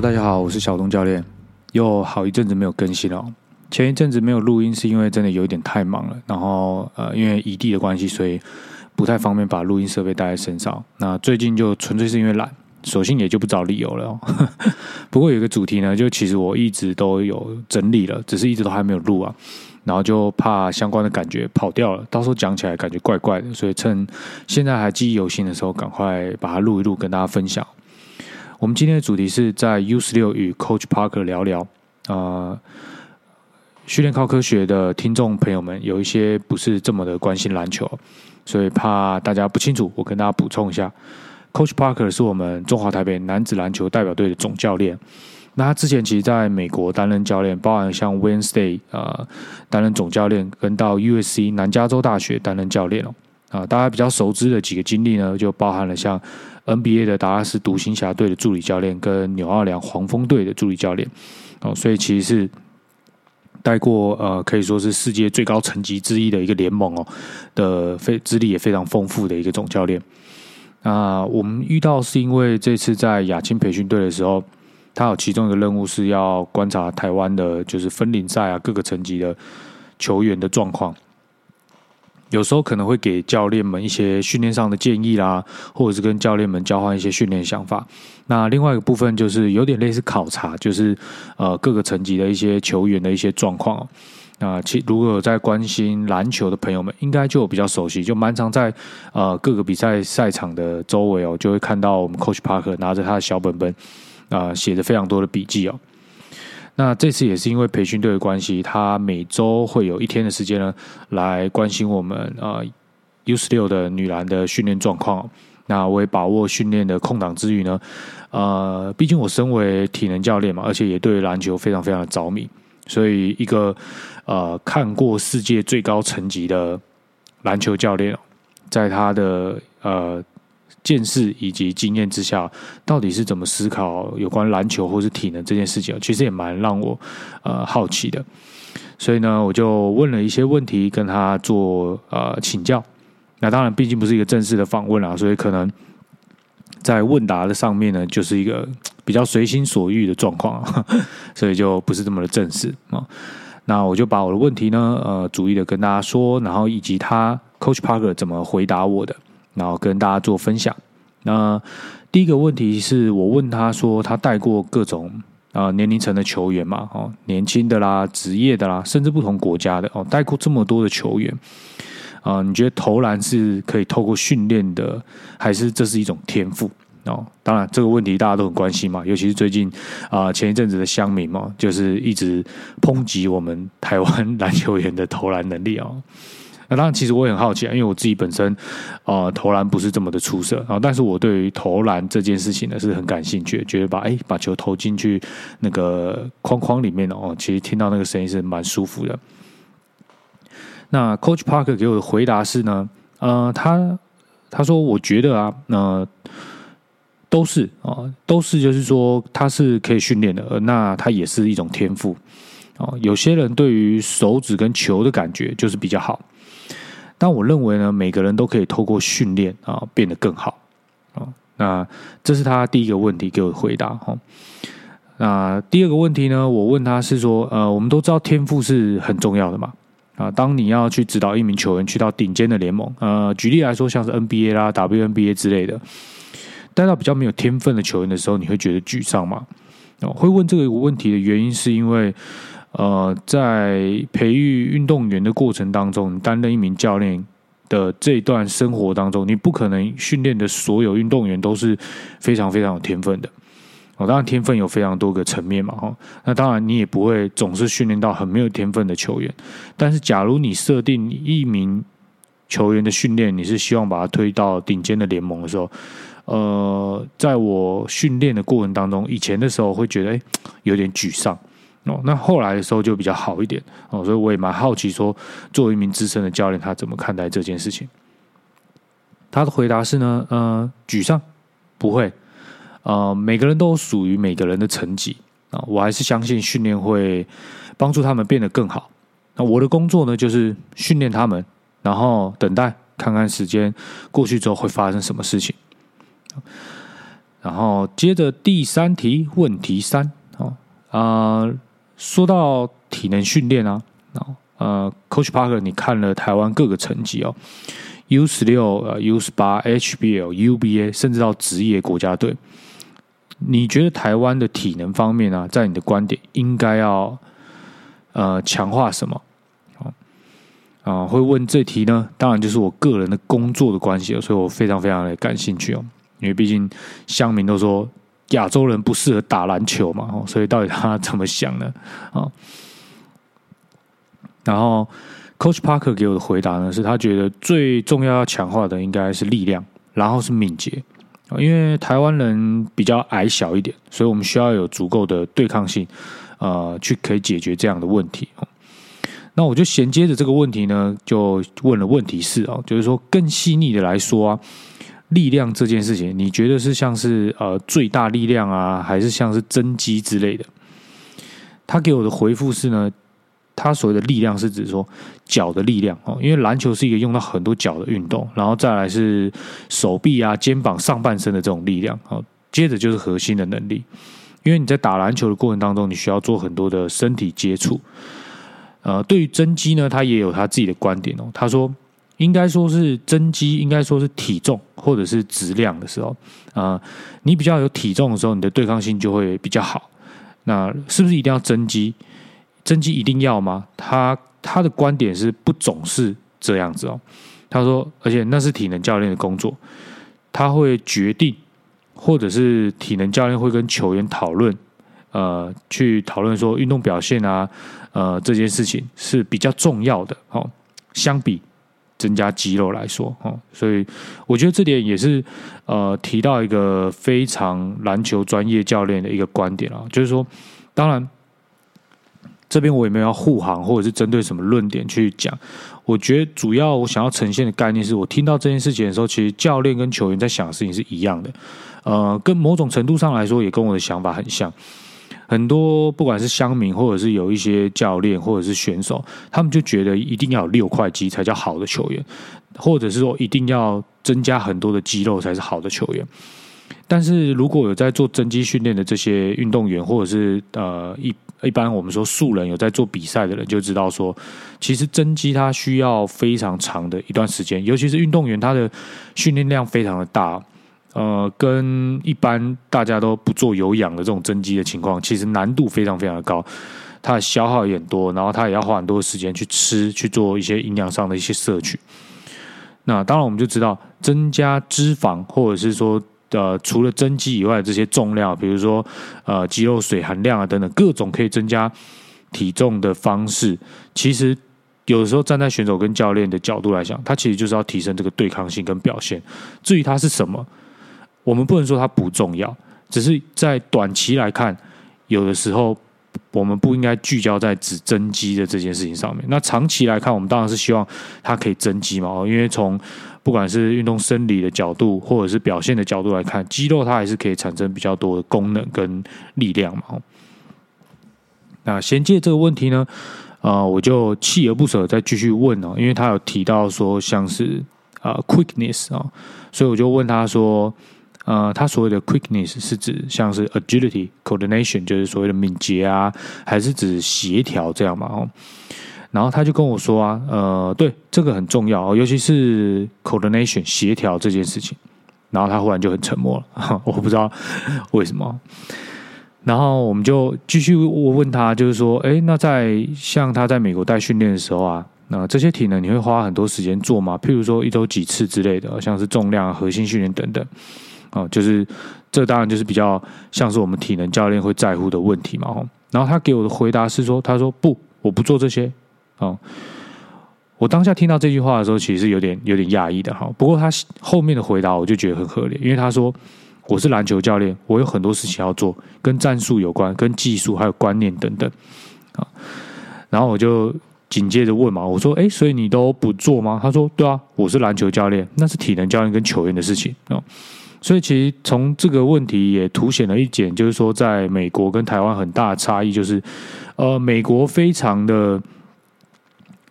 大家好，我是小东教练。又好一阵子没有更新了，前一阵子没有录音是因为真的有一点太忙了，然后呃，因为异地的关系，所以不太方便把录音设备带在身上。那最近就纯粹是因为懒，索性也就不找理由了。不过有一个主题呢，就其实我一直都有整理了，只是一直都还没有录啊。然后就怕相关的感觉跑掉了，到时候讲起来感觉怪怪的，所以趁现在还记忆犹新的时候，赶快把它录一录，跟大家分享。我们今天的主题是在 U 十六与 Coach Parker 聊聊啊，训练靠科学的听众朋友们有一些不是这么的关心篮球，所以怕大家不清楚，我跟大家补充一下，Coach Parker 是我们中华台北男子篮球代表队的总教练。那他之前其实在美国担任教练，包含像 Wednesday 啊担任总教练，跟到 USC 南加州大学担任教练哦。啊，大家比较熟知的几个经历呢，就包含了像 NBA 的达拉斯独行侠队的助理教练，跟纽奥良黄蜂队的助理教练。哦，所以其实是带过呃，可以说是世界最高层级之一的一个联盟哦的非资历也非常丰富的一个总教练。啊，我们遇到是因为这次在亚青培训队的时候，他有其中一个任务是要观察台湾的，就是分龄赛啊各个层级的球员的状况。有时候可能会给教练们一些训练上的建议啦，或者是跟教练们交换一些训练想法。那另外一个部分就是有点类似考察，就是呃各个层级的一些球员的一些状况。啊，其如果有在关心篮球的朋友们，应该就比较熟悉，就蛮常在呃各个比赛赛场的周围哦，就会看到我们 Coach Parker 拿着他的小本本啊，写着非常多的笔记哦。那这次也是因为培训队的关系，他每周会有一天的时间呢，来关心我们啊 U 十六的女篮的训练状况。那我也把握训练的空档之余呢，呃，毕竟我身为体能教练嘛，而且也对篮球非常非常的着迷，所以一个呃看过世界最高层级的篮球教练，在他的呃。见识以及经验之下，到底是怎么思考有关篮球或是体能这件事情？其实也蛮让我呃好奇的。所以呢，我就问了一些问题跟他做呃请教。那当然，毕竟不是一个正式的访问啊，所以可能在问答的上面呢，就是一个比较随心所欲的状况，所以就不是这么的正式啊。那我就把我的问题呢，呃，逐一的跟大家说，然后以及他 Coach Parker 怎么回答我的。然后跟大家做分享。那第一个问题是我问他说，他带过各种啊年龄层的球员嘛？哦，年轻的啦，职业的啦，甚至不同国家的哦，带过这么多的球员啊？你觉得投篮是可以透过训练的，还是这是一种天赋？哦，当然这个问题大家都很关心嘛，尤其是最近啊前一阵子的乡民嘛，就是一直抨击我们台湾篮球员的投篮能力啊。那当然，其实我也很好奇啊，因为我自己本身，呃，投篮不是这么的出色啊，但是我对于投篮这件事情呢是很感兴趣，觉得把哎把球投进去那个框框里面哦，其实听到那个声音是蛮舒服的。那 Coach Parker 给我的回答是呢，呃，他他说我觉得啊，那都是啊，都是就是说他是可以训练的，那他也是一种天赋哦。有些人对于手指跟球的感觉就是比较好。但我认为呢，每个人都可以透过训练啊变得更好啊。那这是他第一个问题给我回答哈。那第二个问题呢，我问他是说，呃，我们都知道天赋是很重要的嘛啊。当你要去指导一名球员去到顶尖的联盟，呃，举例来说，像是 NBA 啦、WNBA 之类的，带到比较没有天分的球员的时候，你会觉得沮丧吗？会问这个问题的原因是因为。呃，在培育运动员的过程当中，担任一名教练的这段生活当中，你不可能训练的所有运动员都是非常非常有天分的。哦，当然天分有非常多个层面嘛，哈。那当然你也不会总是训练到很没有天分的球员。但是，假如你设定一名球员的训练，你是希望把他推到顶尖的联盟的时候，呃，在我训练的过程当中，以前的时候会觉得哎有点沮丧。哦，那后来的时候就比较好一点哦，所以我也蛮好奇，说作为一名资深的教练，他怎么看待这件事情？他的回答是呢，呃，沮丧不会，呃，每个人都属于每个人的成绩啊，我还是相信训练会帮助他们变得更好。那我的工作呢，就是训练他们，然后等待看看时间过去之后会发生什么事情。然后接着第三题，问题三哦啊，说到体能训练啊，呃，Coach Parker，你看了台湾各个成绩哦，U 十六、呃 U 十八、HBL、UBA，甚至到职业国家队，你觉得台湾的体能方面啊，在你的观点应该要呃强化什么？啊，会问这题呢？当然就是我个人的工作的关系了所以我非常非常的感兴趣哦。因为毕竟乡民都说亚洲人不适合打篮球嘛，所以到底他怎么想呢？啊，然后 Coach Parker 给我的回答呢，是他觉得最重要要强化的应该是力量，然后是敏捷因为台湾人比较矮小一点，所以我们需要有足够的对抗性，呃，去可以解决这样的问题那我就衔接着这个问题呢，就问了问题四啊，就是说更细腻的来说啊，力量这件事情，你觉得是像是呃最大力量啊，还是像是增肌之类的？他给我的回复是呢，他所谓的力量是指说脚的力量哦，因为篮球是一个用到很多脚的运动，然后再来是手臂啊、肩膀、上半身的这种力量哦，接着就是核心的能力，因为你在打篮球的过程当中，你需要做很多的身体接触。呃，对于增肌呢，他也有他自己的观点哦。他说，应该说是增肌，应该说是体重或者是质量的时候，啊，你比较有体重的时候，你的对抗性就会比较好。那是不是一定要增肌？增肌一定要吗？他他的观点是不总是这样子哦。他说，而且那是体能教练的工作，他会决定，或者是体能教练会跟球员讨论。呃，去讨论说运动表现啊，呃，这件事情是比较重要的哦。相比增加肌肉来说，哦，所以我觉得这点也是呃提到一个非常篮球专业教练的一个观点啊，就是说，当然这边我也没有要护航或者是针对什么论点去讲。我觉得主要我想要呈现的概念是我听到这件事情的时候，其实教练跟球员在想的事情是一样的，呃，跟某种程度上来说也跟我的想法很像。很多不管是乡民，或者是有一些教练，或者是选手，他们就觉得一定要有六块肌才叫好的球员，或者是说一定要增加很多的肌肉才是好的球员。但是如果有在做增肌训练的这些运动员，或者是呃一一般我们说素人有在做比赛的人，就知道说，其实增肌它需要非常长的一段时间，尤其是运动员他的训练量非常的大。呃，跟一般大家都不做有氧的这种增肌的情况，其实难度非常非常的高，它的消耗也很多，然后它也要花很多时间去吃，去做一些营养上的一些摄取。那当然，我们就知道增加脂肪，或者是说呃，除了增肌以外，这些重量，比如说呃肌肉水含量啊等等，各种可以增加体重的方式，其实有的时候站在选手跟教练的角度来讲，他其实就是要提升这个对抗性跟表现。至于它是什么？我们不能说它不重要，只是在短期来看，有的时候我们不应该聚焦在只增肌的这件事情上面。那长期来看，我们当然是希望它可以增肌嘛，因为从不管是运动生理的角度，或者是表现的角度来看，肌肉它还是可以产生比较多的功能跟力量嘛。那衔接这个问题呢，啊，我就锲而不舍再继续问哦，因为他有提到说像是啊 quickness 啊，所以我就问他说。呃，他所谓的 quickness 是指像是 agility coordination，就是所谓的敏捷啊，还是指协调这样嘛？哦，然后他就跟我说啊，呃，对，这个很重要，尤其是 coordination 协调这件事情。然后他忽然就很沉默了，我不知道为什么。然后我们就继续我问他，就是说，哎，那在像他在美国带训练的时候啊，那这些体能你会花很多时间做吗？譬如说一周几次之类的，像是重量、核心训练等等。哦，就是这当然就是比较像是我们体能教练会在乎的问题嘛。哦，然后他给我的回答是说：“他说不，我不做这些。”哦，我当下听到这句话的时候，其实有点有点讶异的哈。不过他后面的回答我就觉得很合理，因为他说：“我是篮球教练，我有很多事情要做，跟战术有关，跟技术还有观念等等。”啊，然后我就紧接着问嘛，我说：“哎，所以你都不做吗？”他说：“对啊，我是篮球教练，那是体能教练跟球员的事情哦。”所以，其实从这个问题也凸显了一点，就是说，在美国跟台湾很大的差异，就是，呃，美国非常的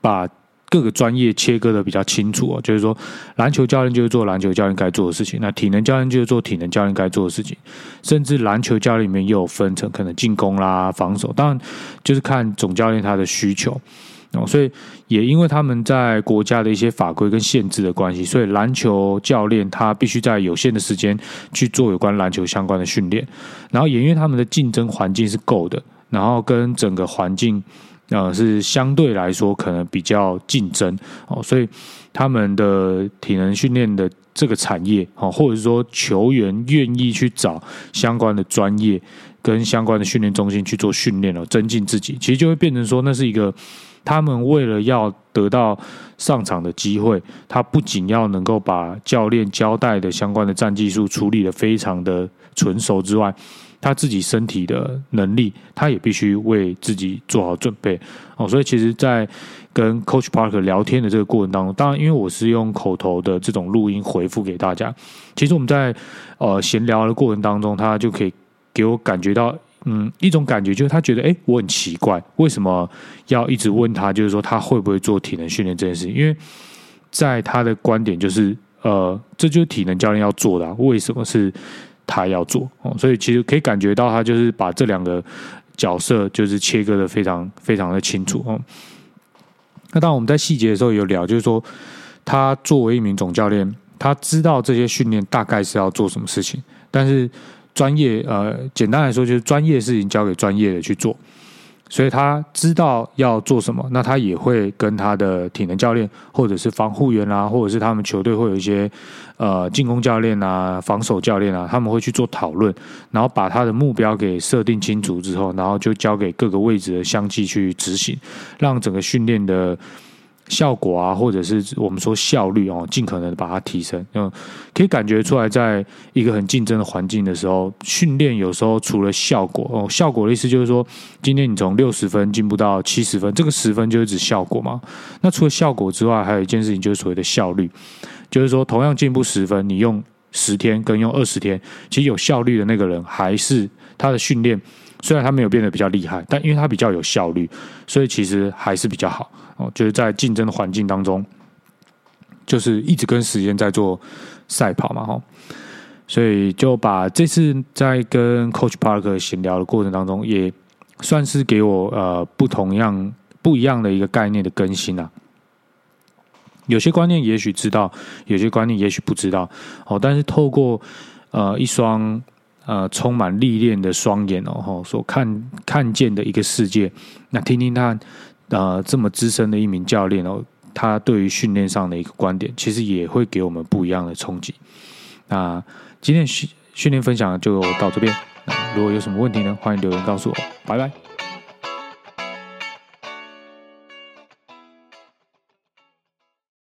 把各个专业切割的比较清楚哦，就是说篮球教练就是做篮球教练该做的事情，那体能教练就是做体能教练该做的事情，甚至篮球教练里面又有分成，可能进攻啦、防守，当然就是看总教练他的需求。哦。所以也因为他们在国家的一些法规跟限制的关系，所以篮球教练他必须在有限的时间去做有关篮球相关的训练，然后也因为他们的竞争环境是够的，然后跟整个环境。呃，是相对来说可能比较竞争哦，所以他们的体能训练的这个产业哦，或者说球员愿意去找相关的专业跟相关的训练中心去做训练哦，增进自己，其实就会变成说，那是一个他们为了要得到上场的机会，他不仅要能够把教练交代的相关的战技术处理的非常的纯熟之外。他自己身体的能力，他也必须为自己做好准备哦。所以，其实，在跟 Coach Parker 聊天的这个过程当中，当然，因为我是用口头的这种录音回复给大家，其实我们在呃闲聊的过程当中，他就可以给我感觉到，嗯，一种感觉就是他觉得，哎，我很奇怪，为什么要一直问他，就是说他会不会做体能训练这件事情？因为在他的观点就是，呃，这就是体能教练要做的，为什么是？他要做哦，所以其实可以感觉到他就是把这两个角色就是切割的非常非常的清楚哦。那当我们在细节的时候有聊，就是说他作为一名总教练，他知道这些训练大概是要做什么事情，但是专业呃，简单来说就是专业事情交给专业的去做。所以他知道要做什么，那他也会跟他的体能教练，或者是防护员啊，或者是他们球队会有一些呃进攻教练啊、防守教练啊，他们会去做讨论，然后把他的目标给设定清楚之后，然后就交给各个位置的相继去执行，让整个训练的。效果啊，或者是我们说效率哦，尽可能把它提升。嗯，可以感觉出来，在一个很竞争的环境的时候，训练有时候除了效果哦，效果的意思就是说，今天你从六十分进步到七十分，这个十分就是指效果嘛。那除了效果之外，还有一件事情就是所谓的效率，就是说同样进步十分，你用十天跟用二十天，其实有效率的那个人还是他的训练，虽然他没有变得比较厉害，但因为他比较有效率，所以其实还是比较好。哦，就是在竞争的环境当中，就是一直跟时间在做赛跑嘛，哈，所以就把这次在跟 Coach Parker 闲聊的过程当中，也算是给我呃不同样不一样的一个概念的更新啊。有些观念也许知道，有些观念也许不知道，哦，但是透过呃一双呃充满历练的双眼哦，所看看见的一个世界，那听听他。呃，这么资深的一名教练哦，他对于训练上的一个观点，其实也会给我们不一样的冲击。那今天训训练分享就到这边，如果有什么问题呢，欢迎留言告诉我，拜拜。